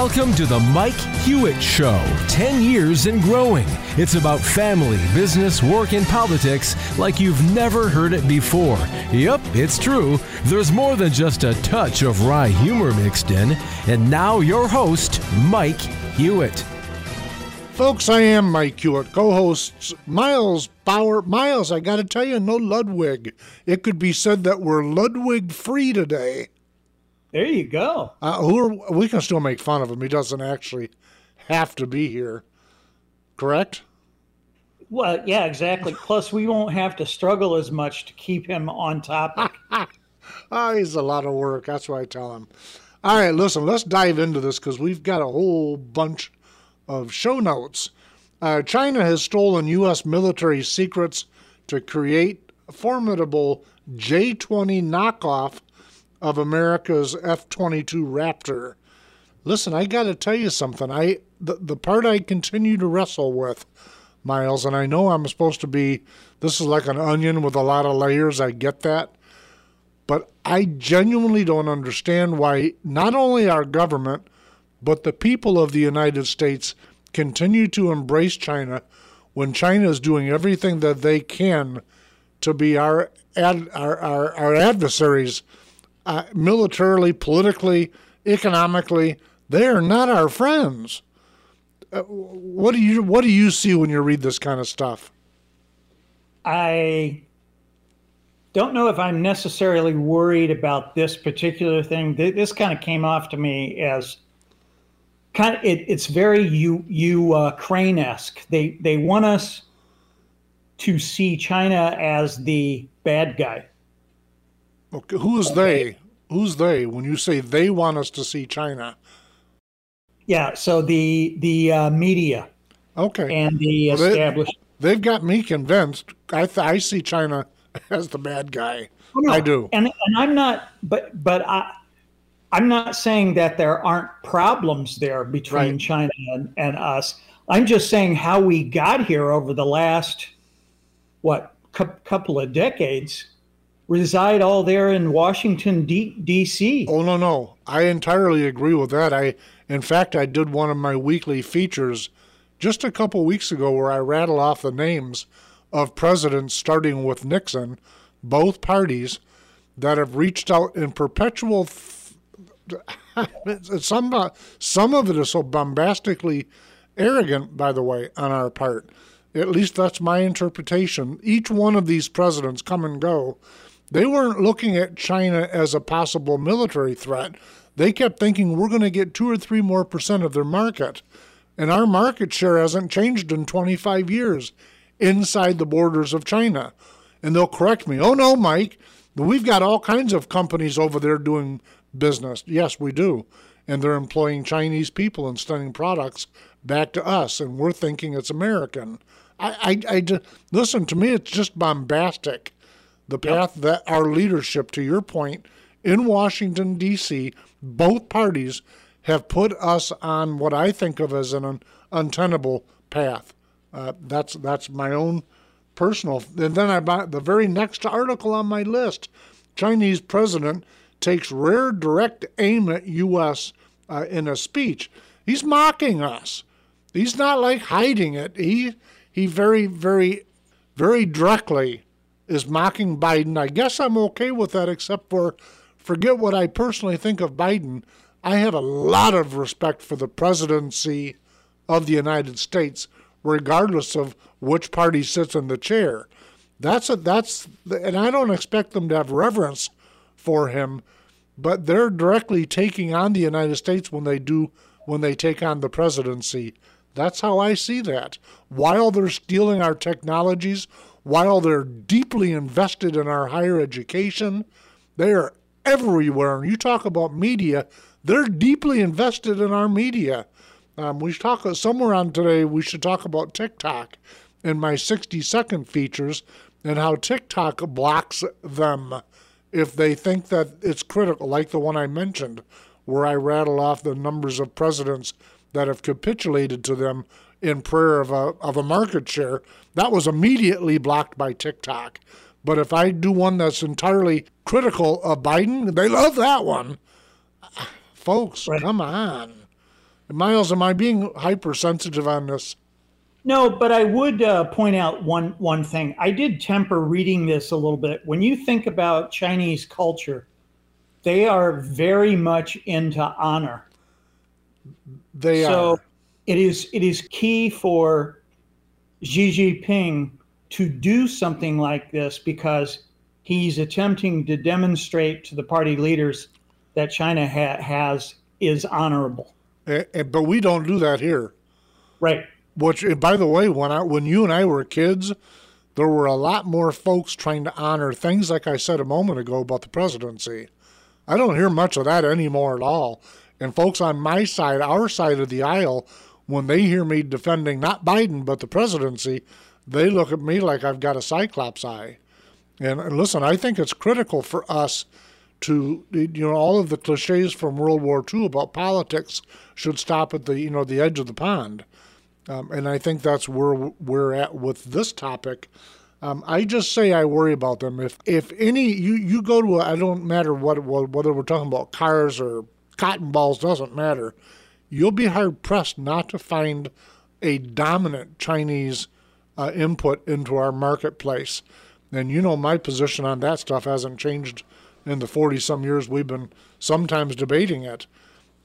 Welcome to the Mike Hewitt Show. 10 years and growing. It's about family, business, work, and politics like you've never heard it before. Yep, it's true. There's more than just a touch of wry humor mixed in. And now, your host, Mike Hewitt. Folks, I am Mike Hewitt, co hosts Miles Bauer. Miles, I got to tell you, no Ludwig. It could be said that we're Ludwig free today. There you go. Uh, who are, we can still make fun of him. He doesn't actually have to be here. Correct? Well, yeah, exactly. Plus, we won't have to struggle as much to keep him on topic. oh, he's a lot of work. That's what I tell him. All right, listen, let's dive into this because we've got a whole bunch of show notes. Uh, China has stolen U.S. military secrets to create a formidable J 20 knockoff of America's F 22 Raptor. Listen, I got to tell you something. I the, the part I continue to wrestle with, Miles, and I know I'm supposed to be, this is like an onion with a lot of layers. I get that. But I genuinely don't understand why not only our government, but the people of the United States continue to embrace China when China is doing everything that they can to be our ad, our, our, our adversaries uh, militarily, politically, economically. They are not our friends. Uh, what do you what do you see when you read this kind of stuff? I don't know if I'm necessarily worried about this particular thing. This kind of came off to me as kind of it, it's very you you uh, Crane esque. They they want us to see China as the bad guy. Okay, who's they? Who's they? When you say they want us to see China, yeah. So the the uh, media, okay, and the well, established. They, have got me convinced. I th- I see China as the bad guy. Oh, no. I do, and and I'm not. But but I. I'm not saying that there aren't problems there between right. China and, and us. I'm just saying how we got here over the last, what, cu- couple of decades reside all there in Washington D.C. Oh no, no, I entirely agree with that. I, in fact, I did one of my weekly features just a couple weeks ago where I rattle off the names of presidents, starting with Nixon, both parties that have reached out in perpetual. Some some of it is so bombastically arrogant, by the way, on our part. At least that's my interpretation. Each one of these presidents come and go they weren't looking at China as a possible military threat. They kept thinking we're going to get two or three more percent of their market. And our market share hasn't changed in 25 years inside the borders of China. And they'll correct me. Oh, no, Mike, we've got all kinds of companies over there doing business. Yes, we do. And they're employing Chinese people and sending products back to us. And we're thinking it's American. I, I, I listen to me, it's just bombastic the path yep. that our leadership, to your point, in Washington, D.C., both parties have put us on what I think of as an un- untenable path. Uh, that's that's my own personal. And then I bought the very next article on my list. Chinese president takes rare direct aim at U.S. Uh, in a speech. He's mocking us. He's not like hiding it. He he very very very directly is mocking Biden. I guess I'm okay with that, except for forget what I personally think of Biden. I have a lot of respect for the presidency of the United States, regardless of which party sits in the chair. That's a, that's and I don't expect them to have reverence for him, but they're directly taking on the United States when they do when they take on the presidency. That's how I see that. While they're stealing our technologies, while they're deeply invested in our higher education, they are everywhere. And you talk about media, they're deeply invested in our media. Um, we should talk somewhere on today. We should talk about TikTok in my 60 second features and how TikTok blocks them if they think that it's critical, like the one I mentioned, where I rattle off the numbers of presidents that have capitulated to them in prayer of a, of a market share, that was immediately blocked by TikTok. But if I do one that's entirely critical of Biden, they love that one. Folks, right. come on. Miles, am I being hypersensitive on this? No, but I would uh, point out one one thing. I did temper reading this a little bit. When you think about Chinese culture, they are very much into honor. They so are. It is it is key for Xi Jinping to do something like this because he's attempting to demonstrate to the party leaders that China ha- has is honorable. Eh, eh, but we don't do that here. Right. Which, eh, by the way, when I when you and I were kids, there were a lot more folks trying to honor things like I said a moment ago about the presidency. I don't hear much of that anymore at all. And folks on my side, our side of the aisle, when they hear me defending not Biden but the presidency, they look at me like I've got a cyclops eye. And, and listen, I think it's critical for us to you know all of the cliches from World War II about politics should stop at the you know the edge of the pond, um, and I think that's where we're at with this topic. Um, I just say I worry about them. If if any you you go to I don't matter what whether we're talking about cars or cotton balls doesn't matter. You'll be hard pressed not to find a dominant Chinese uh, input into our marketplace. And you know my position on that stuff hasn't changed in the 40 some years we've been sometimes debating it.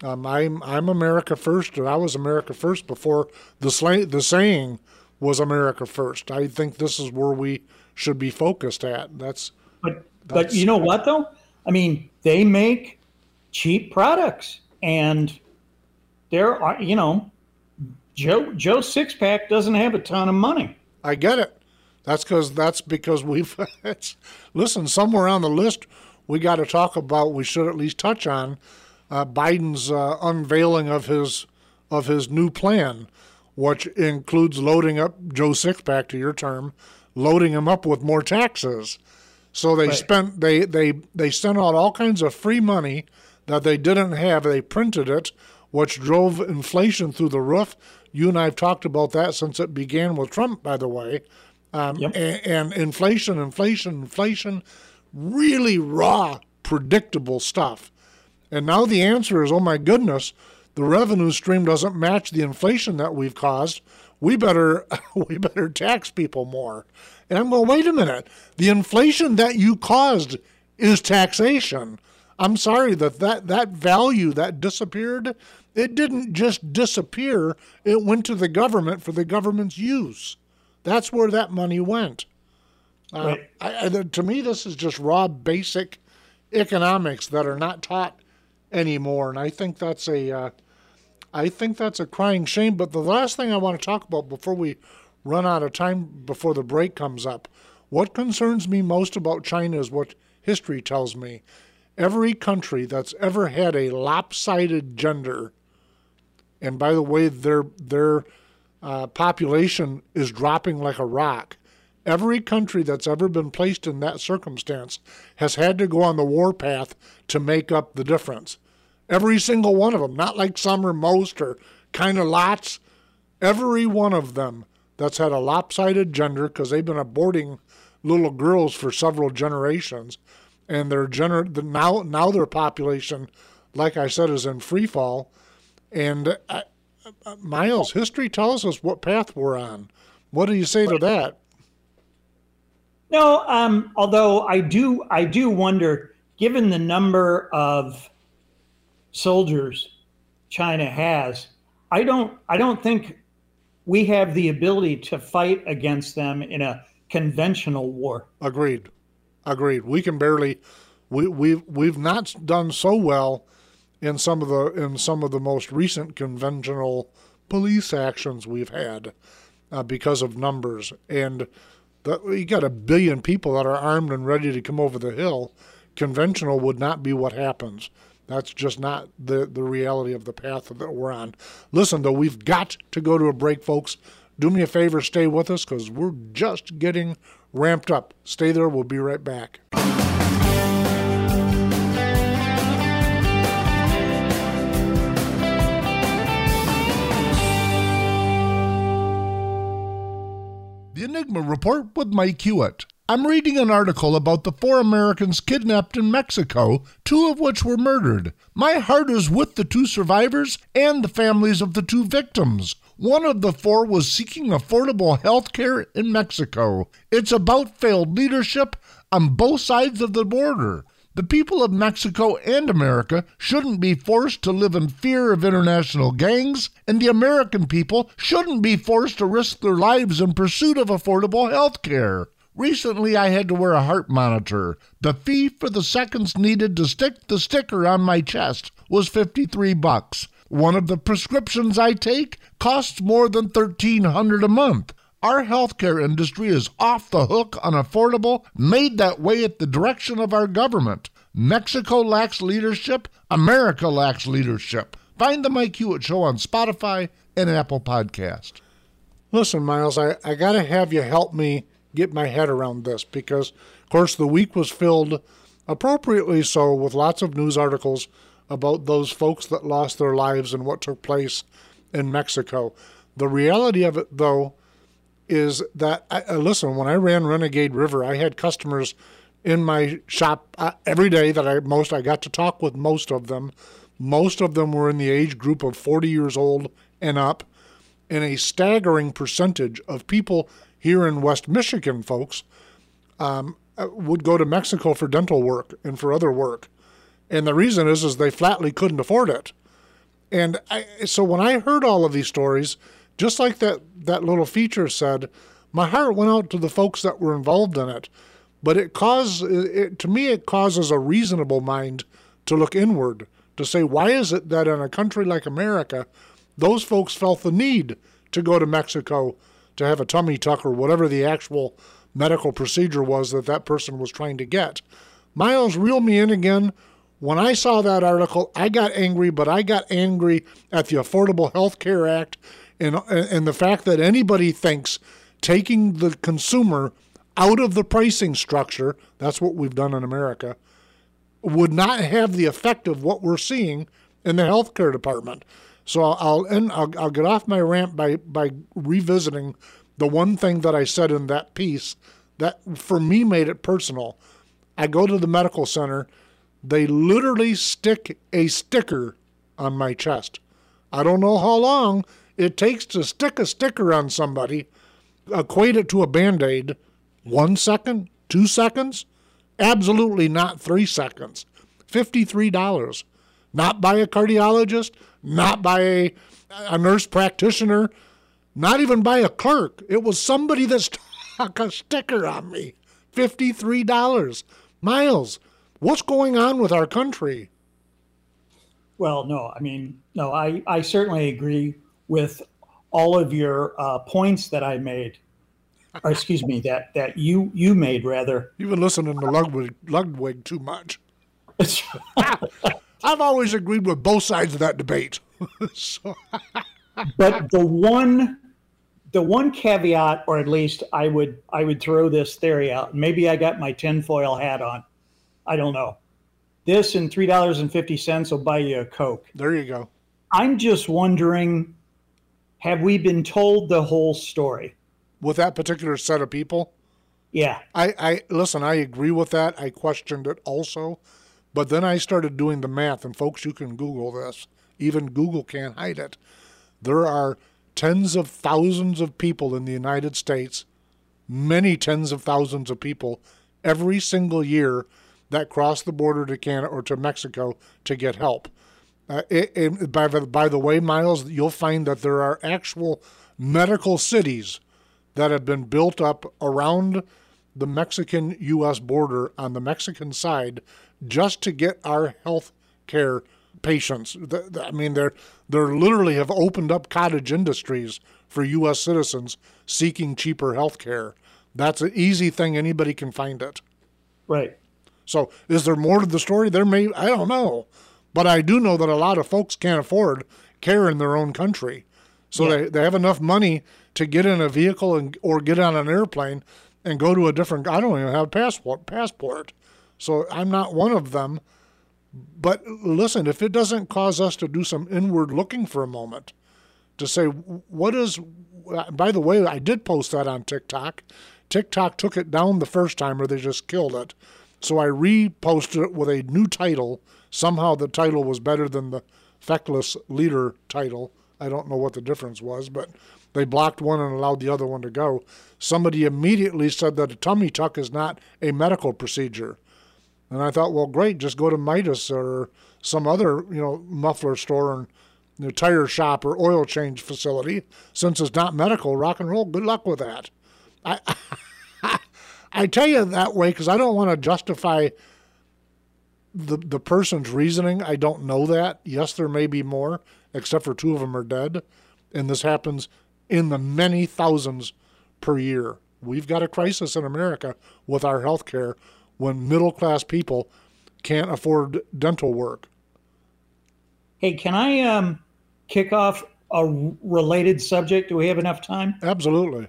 Um, I'm I'm America first, and I was America first before the slang, the saying was America first. I think this is where we should be focused at. That's but that's, but you know what though? I mean, they make cheap products, and there are you know, Joe Joe Sixpack doesn't have a ton of money. I get it. That's because that's because we've listen somewhere on the list we got to talk about. We should at least touch on uh, Biden's uh, unveiling of his of his new plan, which includes loading up Joe Sixpack to your term, loading him up with more taxes. So they right. spent they they they sent out all kinds of free money that they didn't have. They printed it, which drove inflation through the roof. You and I have talked about that since it began with Trump, by the way. Um, yep. and, and inflation, inflation, inflation really raw, predictable stuff. And now the answer is oh my goodness, the revenue stream doesn't match the inflation that we've caused. We better we better tax people more. And I'm going, wait a minute. The inflation that you caused is taxation. I'm sorry that that, that value that disappeared, it didn't just disappear. It went to the government for the government's use. That's where that money went. Uh, right. I, I, to me, this is just raw, basic economics that are not taught anymore, and I think that's a, uh, I think that's a crying shame. But the last thing I want to talk about before we run out of time, before the break comes up, what concerns me most about China is what history tells me. Every country that's ever had a lopsided gender, and by the way, their their uh, population is dropping like a rock Every country that's ever been placed in that circumstance has had to go on the warpath to make up the difference. Every single one of them, not like some or most or kind of lots. Every one of them that's had a lopsided gender because they've been aborting little girls for several generations, and their gener- now now their population, like I said, is in free fall. And uh, uh, Miles, history tells us what path we're on. What do you say to that? No, um, although I do, I do wonder, given the number of soldiers China has, I don't, I don't think we have the ability to fight against them in a conventional war. Agreed, agreed. We can barely, we we've we've not done so well in some of the in some of the most recent conventional police actions we've had uh, because of numbers and you got a billion people that are armed and ready to come over the hill. Conventional would not be what happens. That's just not the, the reality of the path that we're on. Listen, though, we've got to go to a break, folks. Do me a favor, stay with us because we're just getting ramped up. Stay there, we'll be right back. Enigma Report with Mike Hewitt. I'm reading an article about the four Americans kidnapped in Mexico, two of which were murdered. My heart is with the two survivors and the families of the two victims. One of the four was seeking affordable health care in Mexico. It's about failed leadership on both sides of the border. The people of Mexico and America shouldn't be forced to live in fear of international gangs, and the American people shouldn't be forced to risk their lives in pursuit of affordable health care. Recently, I had to wear a heart monitor. The fee for the seconds needed to stick the sticker on my chest was 53 bucks. One of the prescriptions I take costs more than 1300 a month. Our healthcare industry is off the hook, unaffordable, made that way at the direction of our government. Mexico lacks leadership. America lacks leadership. Find the Mike Hewitt Show on Spotify and Apple Podcast. Listen, Miles, I, I got to have you help me get my head around this because, of course, the week was filled appropriately so with lots of news articles about those folks that lost their lives and what took place in Mexico. The reality of it, though, is that I, uh, listen. When I ran Renegade River, I had customers in my shop uh, every day that I most I got to talk with most of them. Most of them were in the age group of 40 years old and up, and a staggering percentage of people here in West Michigan, folks, um, uh, would go to Mexico for dental work and for other work. And the reason is, is they flatly couldn't afford it. And I, so when I heard all of these stories, just like that, that little feature said, my heart went out to the folks that were involved in it. But it caused, it, to me, it causes a reasonable mind to look inward, to say, why is it that in a country like America, those folks felt the need to go to Mexico to have a tummy tuck or whatever the actual medical procedure was that that person was trying to get? Miles, reel me in again when I saw that article, I got angry, but I got angry at the Affordable Health Care Act and, and the fact that anybody thinks taking the consumer out of the pricing structure, that's what we've done in America, would not have the effect of what we're seeing in the healthcare department. So I'll end, I'll, I'll get off my rant by, by revisiting the one thing that I said in that piece that for me made it personal. I go to the medical center they literally stick a sticker on my chest. I don't know how long it takes to stick a sticker on somebody, equate it to a band aid. One second? Two seconds? Absolutely not three seconds. $53. Not by a cardiologist, not by a, a nurse practitioner, not even by a clerk. It was somebody that stuck a sticker on me. $53. Miles, What's going on with our country? Well, no, I mean, no, I, I certainly agree with all of your uh, points that I made, or excuse me, that that you you made rather. You've been listening to Ludwig, Ludwig too much. I've always agreed with both sides of that debate. so. but the one the one caveat, or at least I would I would throw this theory out. Maybe I got my tinfoil hat on. I don't know. This and three dollars and fifty cents will buy you a Coke. There you go. I'm just wondering, have we been told the whole story with that particular set of people? Yeah. I, I listen. I agree with that. I questioned it also, but then I started doing the math. And folks, you can Google this. Even Google can't hide it. There are tens of thousands of people in the United States, many tens of thousands of people every single year that cross the border to Canada or to Mexico to get help. Uh, it, it, by, by the way, Miles, you'll find that there are actual medical cities that have been built up around the Mexican U.S. border on the Mexican side just to get our health care patients. I mean, they're they're literally have opened up cottage industries for U.S. citizens seeking cheaper health care. That's an easy thing; anybody can find it. Right. So is there more to the story? There may I don't know, but I do know that a lot of folks can't afford care in their own country, so yeah. they they have enough money to get in a vehicle and or get on an airplane and go to a different. I don't even have a passport passport, so I'm not one of them. But listen, if it doesn't cause us to do some inward looking for a moment, to say what is. By the way, I did post that on TikTok TikTok took it down the first time, or they just killed it. So I reposted it with a new title. Somehow the title was better than the feckless leader title. I don't know what the difference was, but they blocked one and allowed the other one to go. Somebody immediately said that a tummy tuck is not a medical procedure. And I thought, well, great, just go to Midas or some other, you know, muffler store and you know, tire shop or oil change facility. Since it's not medical, rock and roll, good luck with that. I, I tell you that way because I don't want to justify the the person's reasoning. I don't know that. Yes, there may be more, except for two of them are dead, and this happens in the many thousands per year. We've got a crisis in America with our health care when middle class people can't afford dental work. Hey, can I um, kick off a related subject? Do we have enough time? Absolutely.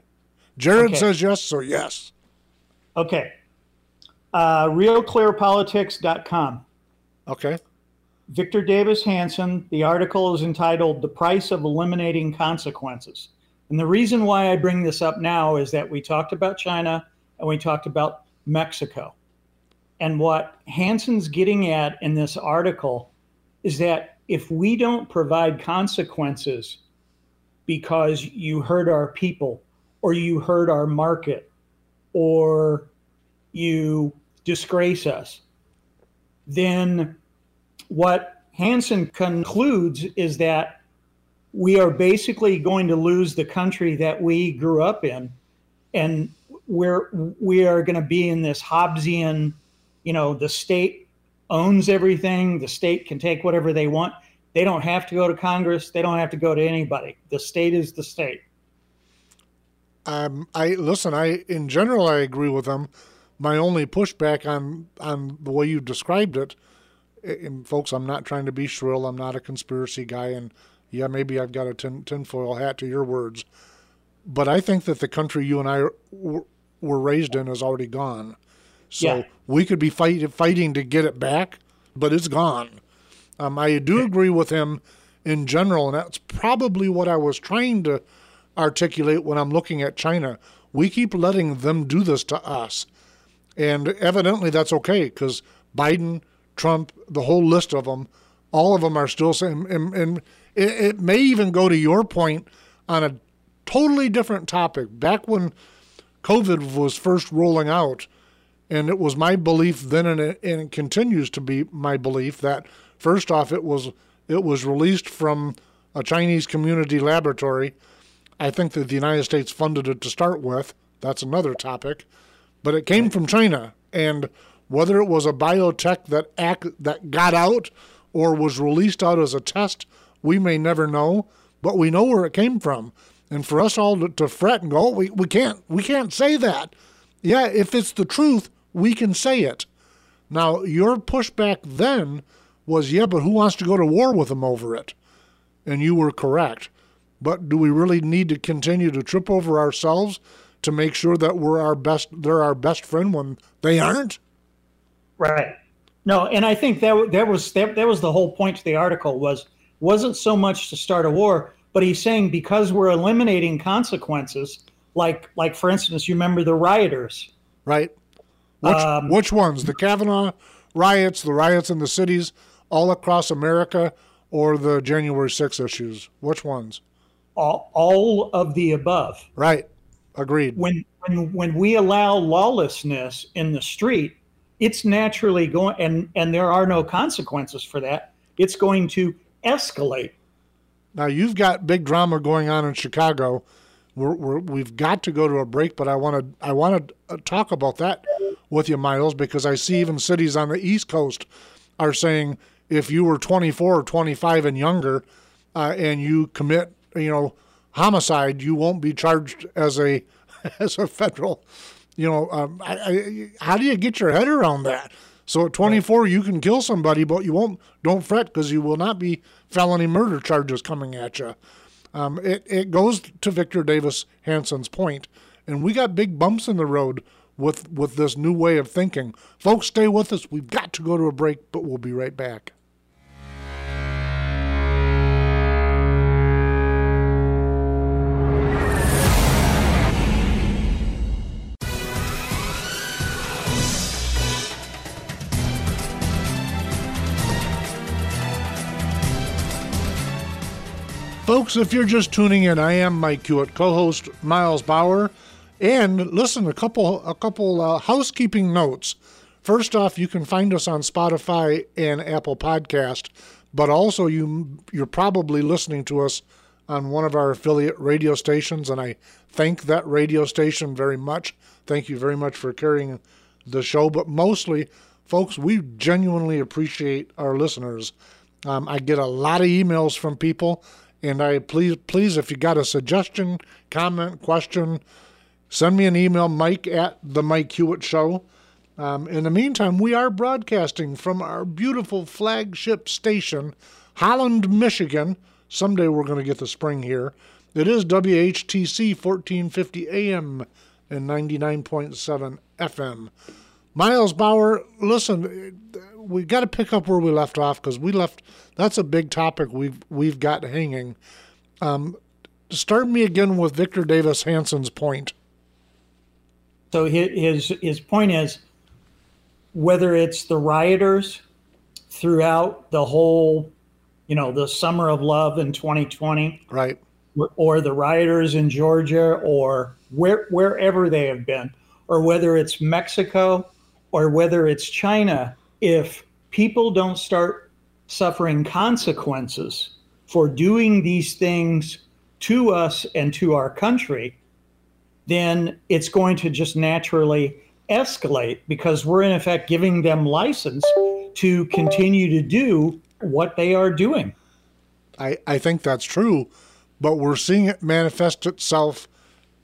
Jared okay. says yes, so yes. Okay. Uh, RealClearPolitics.com. Okay. Victor Davis Hanson. The article is entitled The Price of Eliminating Consequences. And the reason why I bring this up now is that we talked about China and we talked about Mexico. And what Hanson's getting at in this article is that if we don't provide consequences because you hurt our people or you hurt our market or you disgrace us, then what Hanson concludes is that we are basically going to lose the country that we grew up in and we're we are going to be in this hobbesian you know the state owns everything the state can take whatever they want they don't have to go to congress they don't have to go to anybody the state is the state um, I listen. I in general I agree with them. My only pushback on on the way you described it, and folks, I'm not trying to be shrill. I'm not a conspiracy guy, and yeah, maybe I've got a tin, tinfoil hat to your words, but I think that the country you and I were, were raised in is already gone. So yeah. we could be fight, fighting to get it back, but it's gone. Um, I do agree with him in general, and that's probably what I was trying to articulate when I'm looking at China. We keep letting them do this to us. And evidently that's okay because Biden, Trump, the whole list of them, all of them are still saying, and, and it, it may even go to your point on a totally different topic. Back when COVID was first rolling out, and it was my belief then, and it, and it continues to be my belief that first off, it was it was released from a Chinese community laboratory I think that the United States funded it to start with. That's another topic. But it came from China. And whether it was a biotech that act, that got out or was released out as a test, we may never know. But we know where it came from. And for us all to, to fret and go, oh, we, we can't we can't say that. Yeah, if it's the truth, we can say it. Now your pushback then was, yeah, but who wants to go to war with them over it? And you were correct. But do we really need to continue to trip over ourselves to make sure that we're our best they're our best friend when they aren't? Right. No, and I think that that was that, that was the whole point to the article was wasn't so much to start a war, but he's saying because we're eliminating consequences, like like for instance, you remember the rioters, right? Which, um, which ones? The Kavanaugh riots, the riots in the cities all across America, or the January 6 issues? Which ones? all, all of the above. Right. Agreed. When, when when we allow lawlessness in the street, it's naturally going and and there are no consequences for that. It's going to escalate. Now you've got big drama going on in Chicago. We're, we're, we've got to go to a break, but I want to I want to uh, talk about that with you, Miles, because I see even cities on the East Coast are saying if you were 24 or 25 and younger, uh, and you commit you know, homicide, you won't be charged as a as a federal. You know, um, I, I, how do you get your head around that? So at 24, you can kill somebody, but you won't. Don't fret because you will not be felony murder charges coming at you. Um, it it goes to Victor Davis Hanson's point, and we got big bumps in the road with with this new way of thinking. Folks, stay with us. We've got to go to a break, but we'll be right back. Folks, if you're just tuning in, I am Mike Hewitt, co-host Miles Bauer, and listen, a couple a couple uh, housekeeping notes. First off, you can find us on Spotify and Apple Podcast, but also you you're probably listening to us on one of our affiliate radio stations, and I thank that radio station very much. Thank you very much for carrying the show, but mostly, folks, we genuinely appreciate our listeners. Um, I get a lot of emails from people, and I please, please, if you got a suggestion, comment, question, send me an email, Mike at the Mike Hewitt Show. Um, in the meantime, we are broadcasting from our beautiful flagship station, Holland, Michigan. Someday we're going to get the spring here. It is WHTC 1450 AM and 99.7 FM. Miles Bauer, listen, we got to pick up where we left off because we left. That's a big topic we've we've got hanging. Um, start me again with Victor Davis Hanson's point. So his his point is whether it's the rioters throughout the whole, you know, the summer of love in 2020, right, or the rioters in Georgia, or where wherever they have been, or whether it's Mexico, or whether it's China, if people don't start suffering consequences for doing these things to us and to our country, then it's going to just naturally escalate because we're in effect giving them license to continue to do what they are doing. I, I think that's true, but we're seeing it manifest itself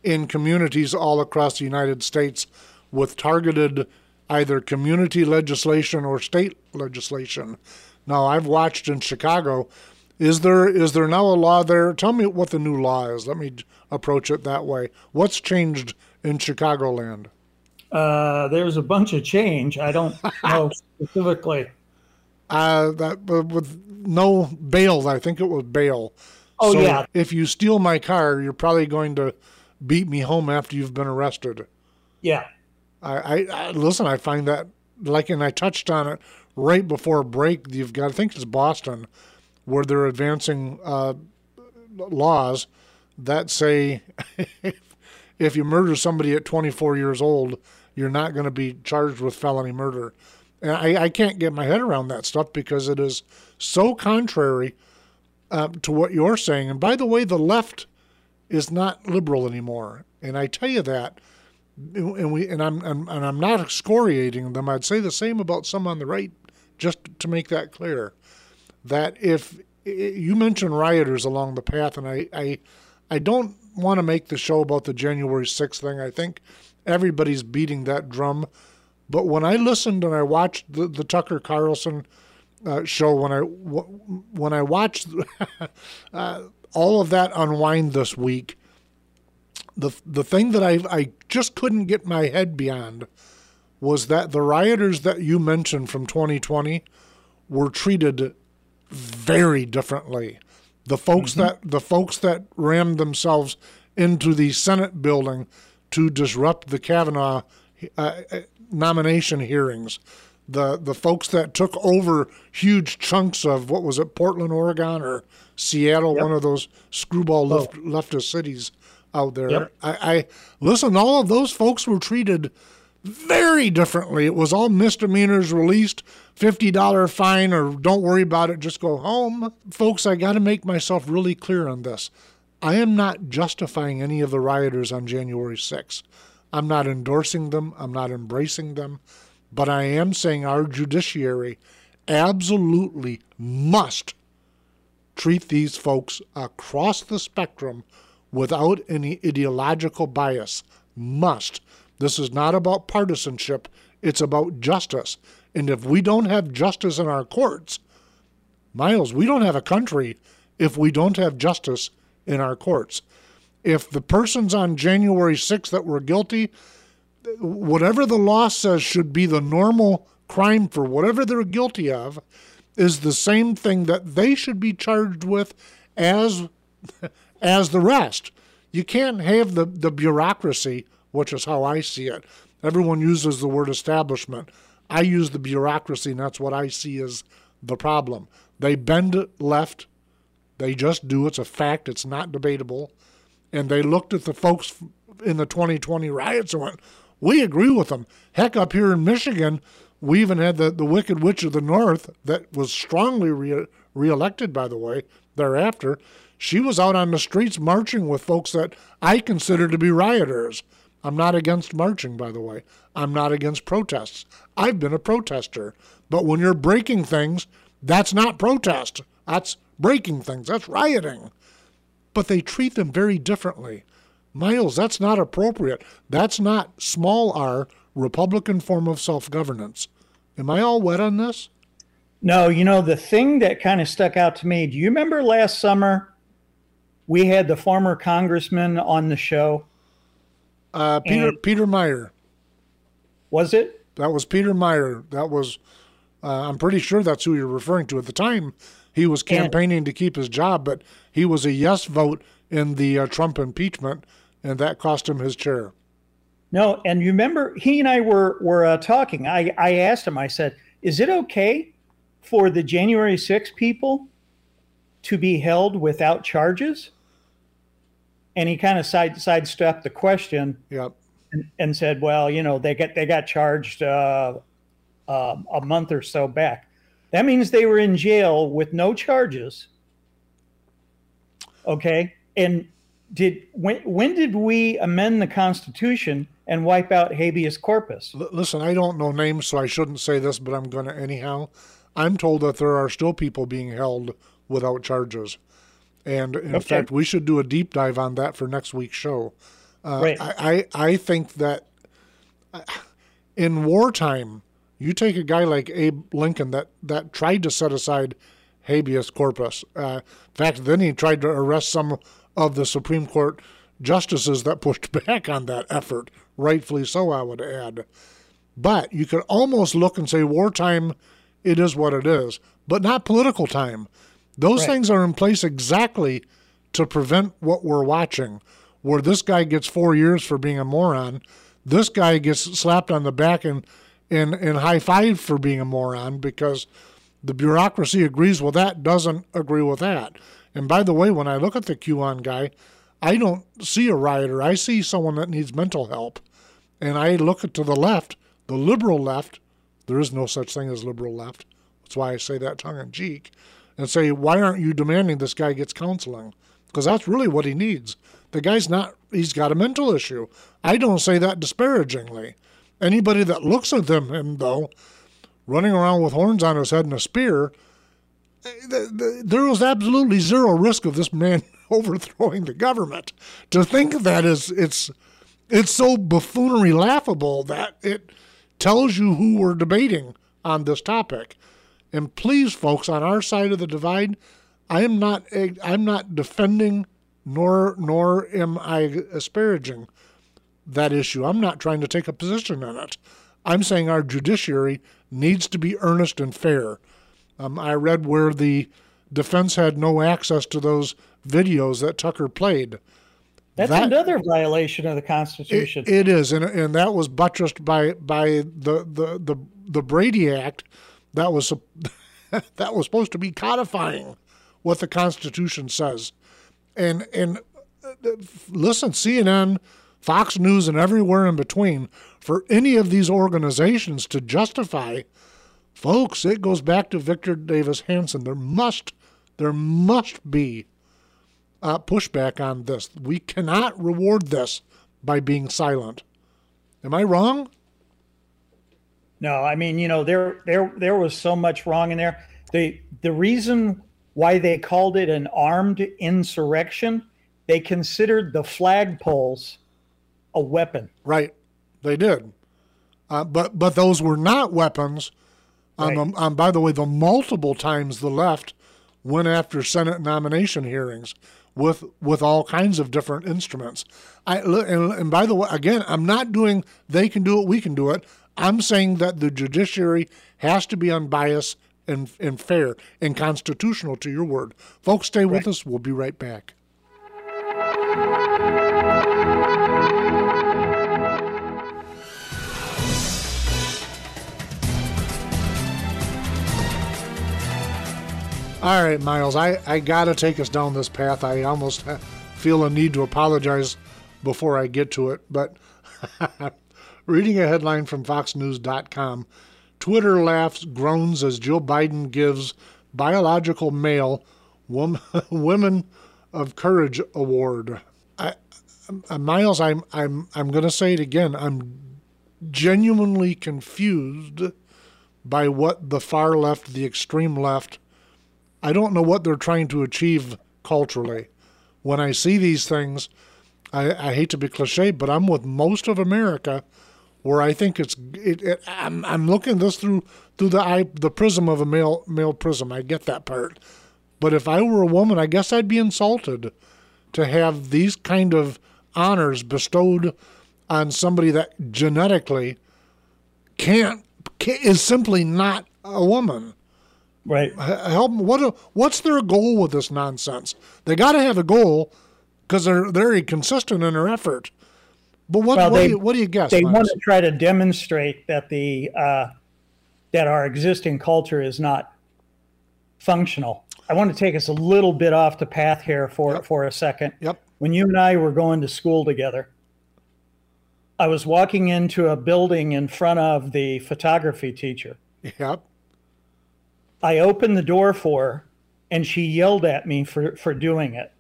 in communities all across the United States with targeted either community legislation or state legislation. Now, I've watched in Chicago. Is there is there now a law there? Tell me what the new law is. Let me approach it that way. What's changed in Chicagoland? Uh, there's a bunch of change. I don't know specifically. Uh, that with no bail. I think it was bail. Oh so yeah. If you steal my car, you're probably going to beat me home after you've been arrested. Yeah. I, I, listen. I find that like, and I touched on it right before break. You've got. I think it's Boston, where they're advancing uh, laws that say if, if you murder somebody at 24 years old, you're not going to be charged with felony murder. And I, I can't get my head around that stuff because it is so contrary uh, to what you're saying. And by the way, the left is not liberal anymore. And I tell you that and we and I'm, and I'm not excoriating them. I'd say the same about some on the right, just to make that clear. That if you mentioned rioters along the path, and I I, I don't want to make the show about the January 6th thing. I think everybody's beating that drum. But when I listened and I watched the, the Tucker Carlson uh, show, when I when I watched uh, all of that unwind this week, the the thing that I I just couldn't get my head beyond was that the rioters that you mentioned from 2020 were treated very differently. The folks mm-hmm. that the folks that rammed themselves into the Senate building to disrupt the Kavanaugh uh, uh nomination hearings, the the folks that took over huge chunks of what was it, Portland, Oregon, or Seattle, yep. one of those screwball left, leftist cities out there. Yep. I, I listen. All of those folks were treated very differently. It was all misdemeanors released, fifty dollar fine, or don't worry about it, just go home. Folks, I got to make myself really clear on this. I am not justifying any of the rioters on January 6th. I'm not endorsing them. I'm not embracing them. But I am saying our judiciary absolutely must treat these folks across the spectrum without any ideological bias. Must. This is not about partisanship, it's about justice. And if we don't have justice in our courts, Miles, we don't have a country if we don't have justice in our courts. If the persons on January 6th that were guilty, whatever the law says should be the normal crime for whatever they're guilty of, is the same thing that they should be charged with as as the rest. You can't have the, the bureaucracy, which is how I see it. Everyone uses the word establishment. I use the bureaucracy, and that's what I see as the problem. They bend left, They just do. It's a fact. It's not debatable. And they looked at the folks in the 2020 riots and went, we agree with them. Heck, up here in Michigan, we even had the, the Wicked Witch of the North that was strongly re- reelected, by the way, thereafter. She was out on the streets marching with folks that I consider to be rioters. I'm not against marching, by the way. I'm not against protests. I've been a protester. But when you're breaking things, that's not protest. That's breaking things. That's rioting. But they treat them very differently. Miles, that's not appropriate. That's not small r Republican form of self governance. Am I all wet on this? No, you know, the thing that kind of stuck out to me, do you remember last summer we had the former congressman on the show? Uh, Peter Peter Meijer. Was it? That was Peter Meijer. That was. Uh, I'm pretty sure that's who you're referring to. At the time, he was campaigning and, to keep his job, but he was a yes vote in the uh, Trump impeachment, and that cost him his chair. No, and you remember he and I were were uh, talking. I I asked him. I said, "Is it okay for the January 6 people to be held without charges?" And he kind of side sidestepped the question. Yep. And, and said, "Well, you know, they get they got charged uh, uh, a month or so back. That means they were in jail with no charges. Okay, and did when when did we amend the Constitution and wipe out habeas corpus? L- listen, I don't know names, so I shouldn't say this, but I'm going to anyhow. I'm told that there are still people being held without charges, and in okay. fact, we should do a deep dive on that for next week's show. Uh, right. I, I I think that uh, in wartime, you take a guy like Abe Lincoln that that tried to set aside habeas corpus. Uh, in fact, then he tried to arrest some of the Supreme Court justices that pushed back on that effort, rightfully so, I would add. But you could almost look and say wartime, it is what it is, but not political time. Those right. things are in place exactly to prevent what we're watching, where this guy gets four years for being a moron, this guy gets slapped on the back and and, and high five for being a moron because the bureaucracy agrees with that, doesn't agree with that. And by the way, when I look at the QAnon guy, I don't see a rioter. I see someone that needs mental help. And I look to the left, the liberal left. There is no such thing as liberal left. That's why I say that tongue in cheek. And say, why aren't you demanding this guy gets counseling? Because that's really what he needs. The guy's not, he's got a mental issue. I don't say that disparagingly. Anybody that looks at them, him, though, running around with horns on his head and a spear, eh, there was absolutely zero risk of this man overthrowing the government. To think of that is it's it's so buffoonery laughable that it tells you who we're debating on this topic. And please, folks, on our side of the divide, I am not I'm not defending nor nor am I asparaging that issue. I'm not trying to take a position on it. I'm saying our judiciary needs to be earnest and fair. Um, I read where the defense had no access to those videos that Tucker played. That's that, another violation of the Constitution. it, it is, and and that was buttressed by by the the the, the Brady Act. That was that was supposed to be codifying what the Constitution says, and and uh, listen, CNN, Fox News, and everywhere in between, for any of these organizations to justify Folks, it goes back to Victor Davis Hanson. There must, there must be uh, pushback on this. We cannot reward this by being silent. Am I wrong? No, I mean, you know, there there there was so much wrong in there. The the reason why they called it an armed insurrection, they considered the flagpoles a weapon. Right, they did. Uh, but but those were not weapons Right. The, on, by the way, the multiple times the left went after Senate nomination hearings with with all kinds of different instruments. I and, and by the way, again, I'm not doing they can do it, we can do it. I'm saying that the judiciary has to be unbiased and, and fair and constitutional to your word. Folks, stay right. with us. We'll be right back. All right, Miles, I, I got to take us down this path. I almost feel a need to apologize before I get to it, but reading a headline from FoxNews.com Twitter laughs, groans as Joe Biden gives biological male Women of Courage Award. I, uh, Miles, I'm I'm I'm going to say it again. I'm genuinely confused by what the far left, the extreme left, I don't know what they're trying to achieve culturally. When I see these things, I, I hate to be cliche, but I'm with most of America, where I think it's it, it, I'm I'm looking this through through the eye the prism of a male male prism. I get that part, but if I were a woman, I guess I'd be insulted to have these kind of honors bestowed on somebody that genetically can't, can't is simply not a woman. Right. Help. What? What's their goal with this nonsense? They got to have a goal because they're very consistent in their effort. But what? Well, what, they, do you, what do you guess? They want to try to demonstrate that the uh, that our existing culture is not functional. I want to take us a little bit off the path here for yep. for a second. Yep. When you and I were going to school together, I was walking into a building in front of the photography teacher. Yep. I opened the door for her and she yelled at me for, for doing it.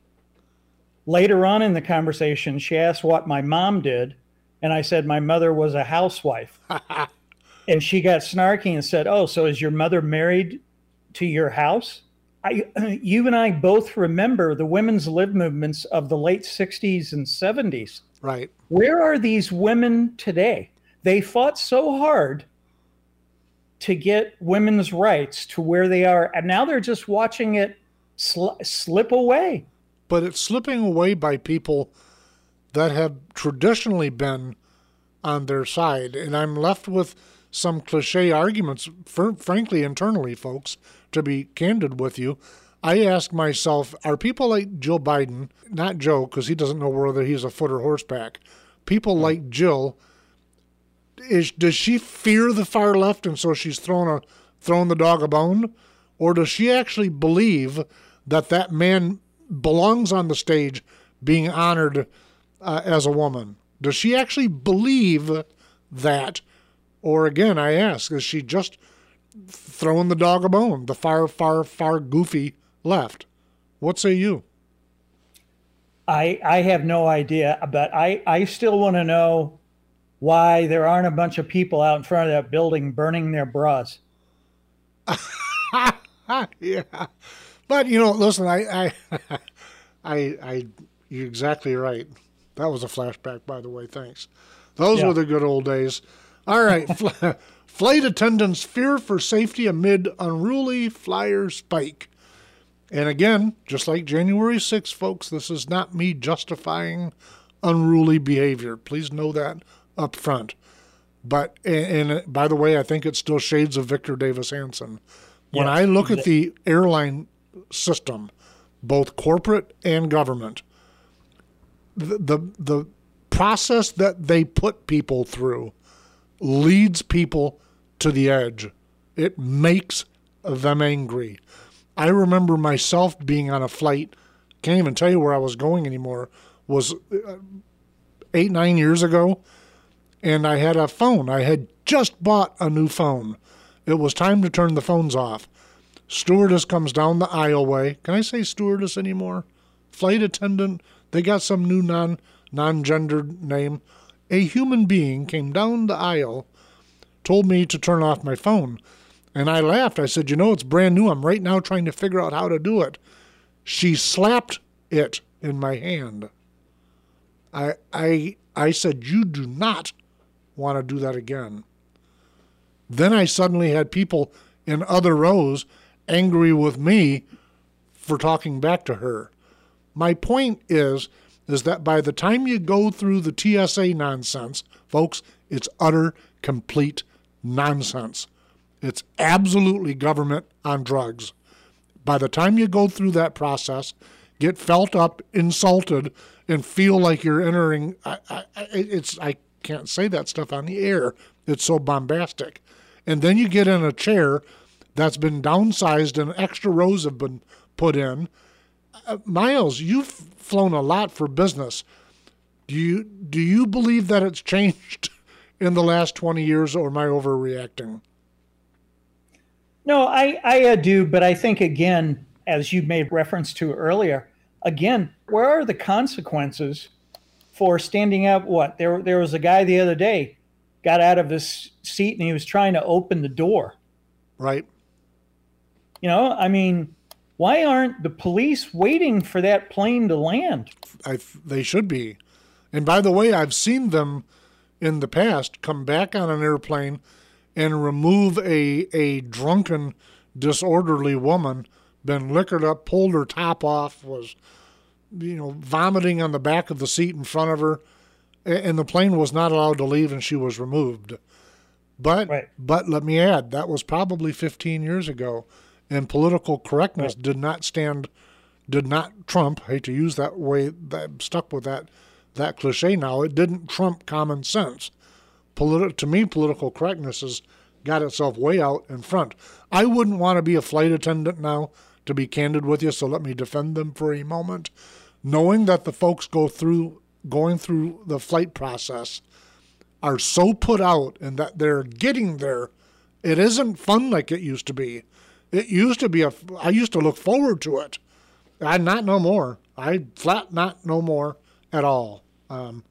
Later on in the conversation, she asked what my mom did. And I said, My mother was a housewife. and she got snarky and said, Oh, so is your mother married to your house? I, you and I both remember the women's lib movements of the late 60s and 70s. Right. Where are these women today? They fought so hard to get women's rights to where they are. And now they're just watching it sl- slip away. But it's slipping away by people that have traditionally been on their side. And I'm left with some cliche arguments, for, frankly, internally, folks, to be candid with you. I ask myself, are people like Jill Biden, not Joe, because he doesn't know whether he's a foot or horseback, people hmm. like Jill is does she fear the far left and so she's thrown a thrown the dog a bone, or does she actually believe that that man belongs on the stage being honored uh, as a woman? Does she actually believe that, or again, I ask, is she just throwing the dog a bone? The far, far, far goofy left. What say you? I I have no idea, but I I still want to know why there aren't a bunch of people out in front of that building burning their bras. yeah, but you know, listen, I, I, I, I, you're exactly right. That was a flashback, by the way. Thanks. Those yeah. were the good old days. All right, flight attendants fear for safety amid unruly flyer spike. And again, just like January 6th, folks, this is not me justifying unruly behavior. Please know that up front. But and, and by the way, I think it's still shades of Victor Davis Hanson. When yes, I look at the airline system, both corporate and government, the, the the process that they put people through leads people to the edge. It makes them angry. I remember myself being on a flight, can't even tell you where I was going anymore, was uh, eight, nine years ago and I had a phone. I had just bought a new phone. It was time to turn the phones off. Stewardess comes down the aisleway. Can I say stewardess anymore? Flight attendant. They got some new non non gendered name. A human being came down the aisle, told me to turn off my phone. And I laughed. I said, You know, it's brand new. I'm right now trying to figure out how to do it. She slapped it in my hand. I I I said, You do not want to do that again. Then I suddenly had people in other rows angry with me for talking back to her. My point is is that by the time you go through the TSA nonsense, folks, it's utter complete nonsense. It's absolutely government on drugs. By the time you go through that process, get felt up, insulted, and feel like you're entering, I, I, it's I can't say that stuff on the air. It's so bombastic. And then you get in a chair that's been downsized and extra rows have been put in. Uh, Miles, you've flown a lot for business. Do you do you believe that it's changed in the last 20 years or am I overreacting? No, I, I uh, do, but I think again, as you made reference to earlier, again, where are the consequences for standing up? What there there was a guy the other day got out of his seat and he was trying to open the door. Right. You know, I mean, why aren't the police waiting for that plane to land? I, they should be. And by the way, I've seen them in the past come back on an airplane and remove a a drunken, disorderly woman, been liquored up, pulled her top off, was you know vomiting on the back of the seat in front of her, and the plane was not allowed to leave, and she was removed. But right. but let me add, that was probably 15 years ago, and political correctness right. did not stand, did not trump. I hate to use that way. That stuck with that that cliche now. It didn't trump common sense. Politi- to me, political correctness has got itself way out in front. I wouldn't want to be a flight attendant now, to be candid with you, so let me defend them for a moment. Knowing that the folks go through going through the flight process are so put out and that they're getting there, it isn't fun like it used to be. It used to be a I used to look forward to it. I not no more. I flat not no more at all. Um,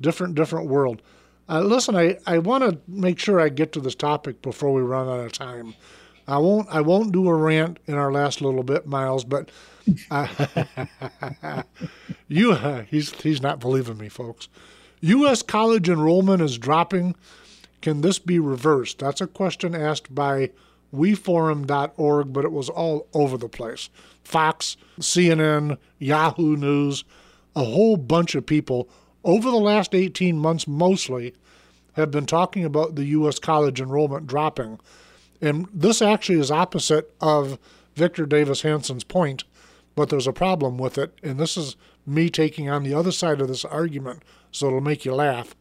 different different world. Uh, listen, I, I want to make sure I get to this topic before we run out of time. I won't I won't do a rant in our last little bit, Miles, but uh, you uh, he's he's not believing me, folks. U.S. college enrollment is dropping. Can this be reversed? That's a question asked by WeForum.org, but it was all over the place. Fox, CNN, Yahoo News, a whole bunch of people over the last 18 months mostly have been talking about the U.S. college enrollment dropping. And this actually is opposite of Victor Davis Hanson's point, but there's a problem with it. And this is me taking on the other side of this argument, so it'll make you laugh.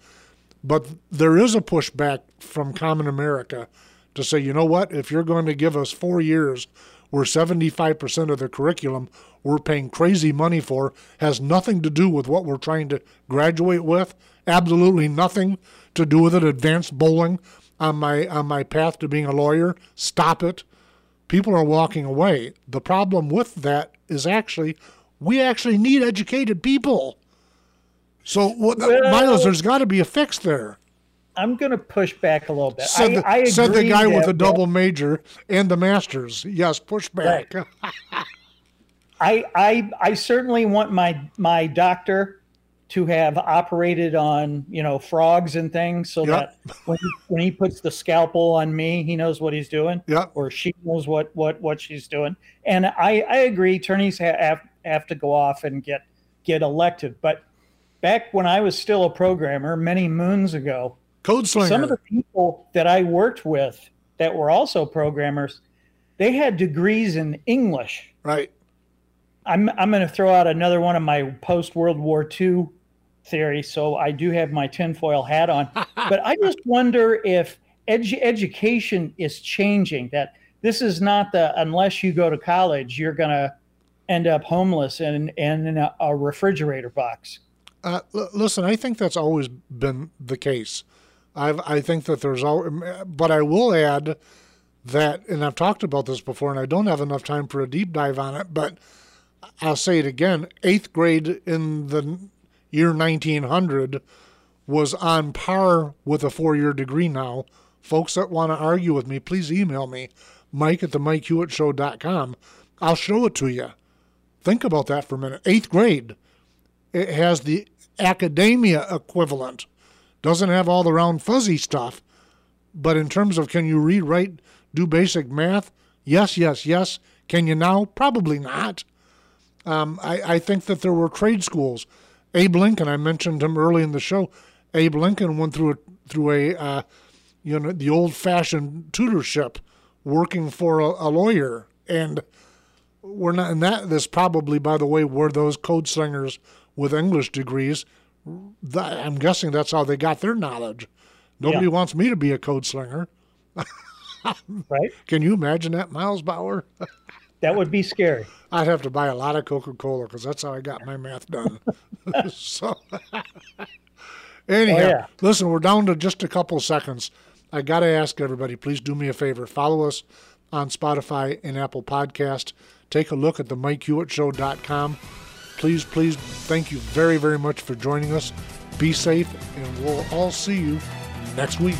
But there is a pushback from common America to say, you know what, if you're going to give us four years where 75% of the curriculum we're paying crazy money for has nothing to do with what we're trying to graduate with, absolutely nothing to do with it. Advanced bowling on my on my path to being a lawyer. Stop it. People are walking away. The problem with that is actually we actually need educated people. So, what, well, Miles, there's got to be a fix there. I'm going to push back a little bit. Said the, I, I said the guy with the double major and the masters. Yes, push back. Right. I, I, I certainly want my my doctor to have operated on you know frogs and things so yep. that when he, when he puts the scalpel on me he knows what he's doing yeah or she knows what what what she's doing and i i agree attorneys have have to go off and get get elected but back when i was still a programmer many moons ago code slinger some of the people that i worked with that were also programmers they had degrees in english right i'm i'm going to throw out another one of my post world war ii theory, so I do have my tinfoil hat on. but I just wonder if edu- education is changing. That this is not the unless you go to college, you're going to end up homeless and, and in a, a refrigerator box. Uh, l- listen, I think that's always been the case. I've, I think that there's all, but I will add that, and I've talked about this before, and I don't have enough time for a deep dive on it, but I'll say it again. Eighth grade in the year 1900 was on par with a four year degree now. Folks that want to argue with me, please email me, mike at the MikeHewittshow.com. I'll show it to you. Think about that for a minute. Eighth grade, it has the academia equivalent. Doesn't have all the round fuzzy stuff, but in terms of can you read, write, do basic math? Yes, yes, yes. Can you now? Probably not. Um, I, I think that there were trade schools Abe Lincoln, I mentioned him early in the show. Abe Lincoln went through a, through a uh, you know the old-fashioned tutorship, working for a, a, lawyer, and we're not. in that this probably, by the way, were those code slingers with English degrees. I'm guessing that's how they got their knowledge. Nobody yeah. wants me to be a code slinger. right? Can you imagine that, Miles Bauer? that would be scary. I'd have to buy a lot of Coca Cola because that's how I got my math done. so, anyhow, oh, yeah. listen, we're down to just a couple seconds. I got to ask everybody, please do me a favor. Follow us on Spotify and Apple Podcast. Take a look at the MikeHewittShow.com. Please, please, thank you very, very much for joining us. Be safe, and we'll all see you next week.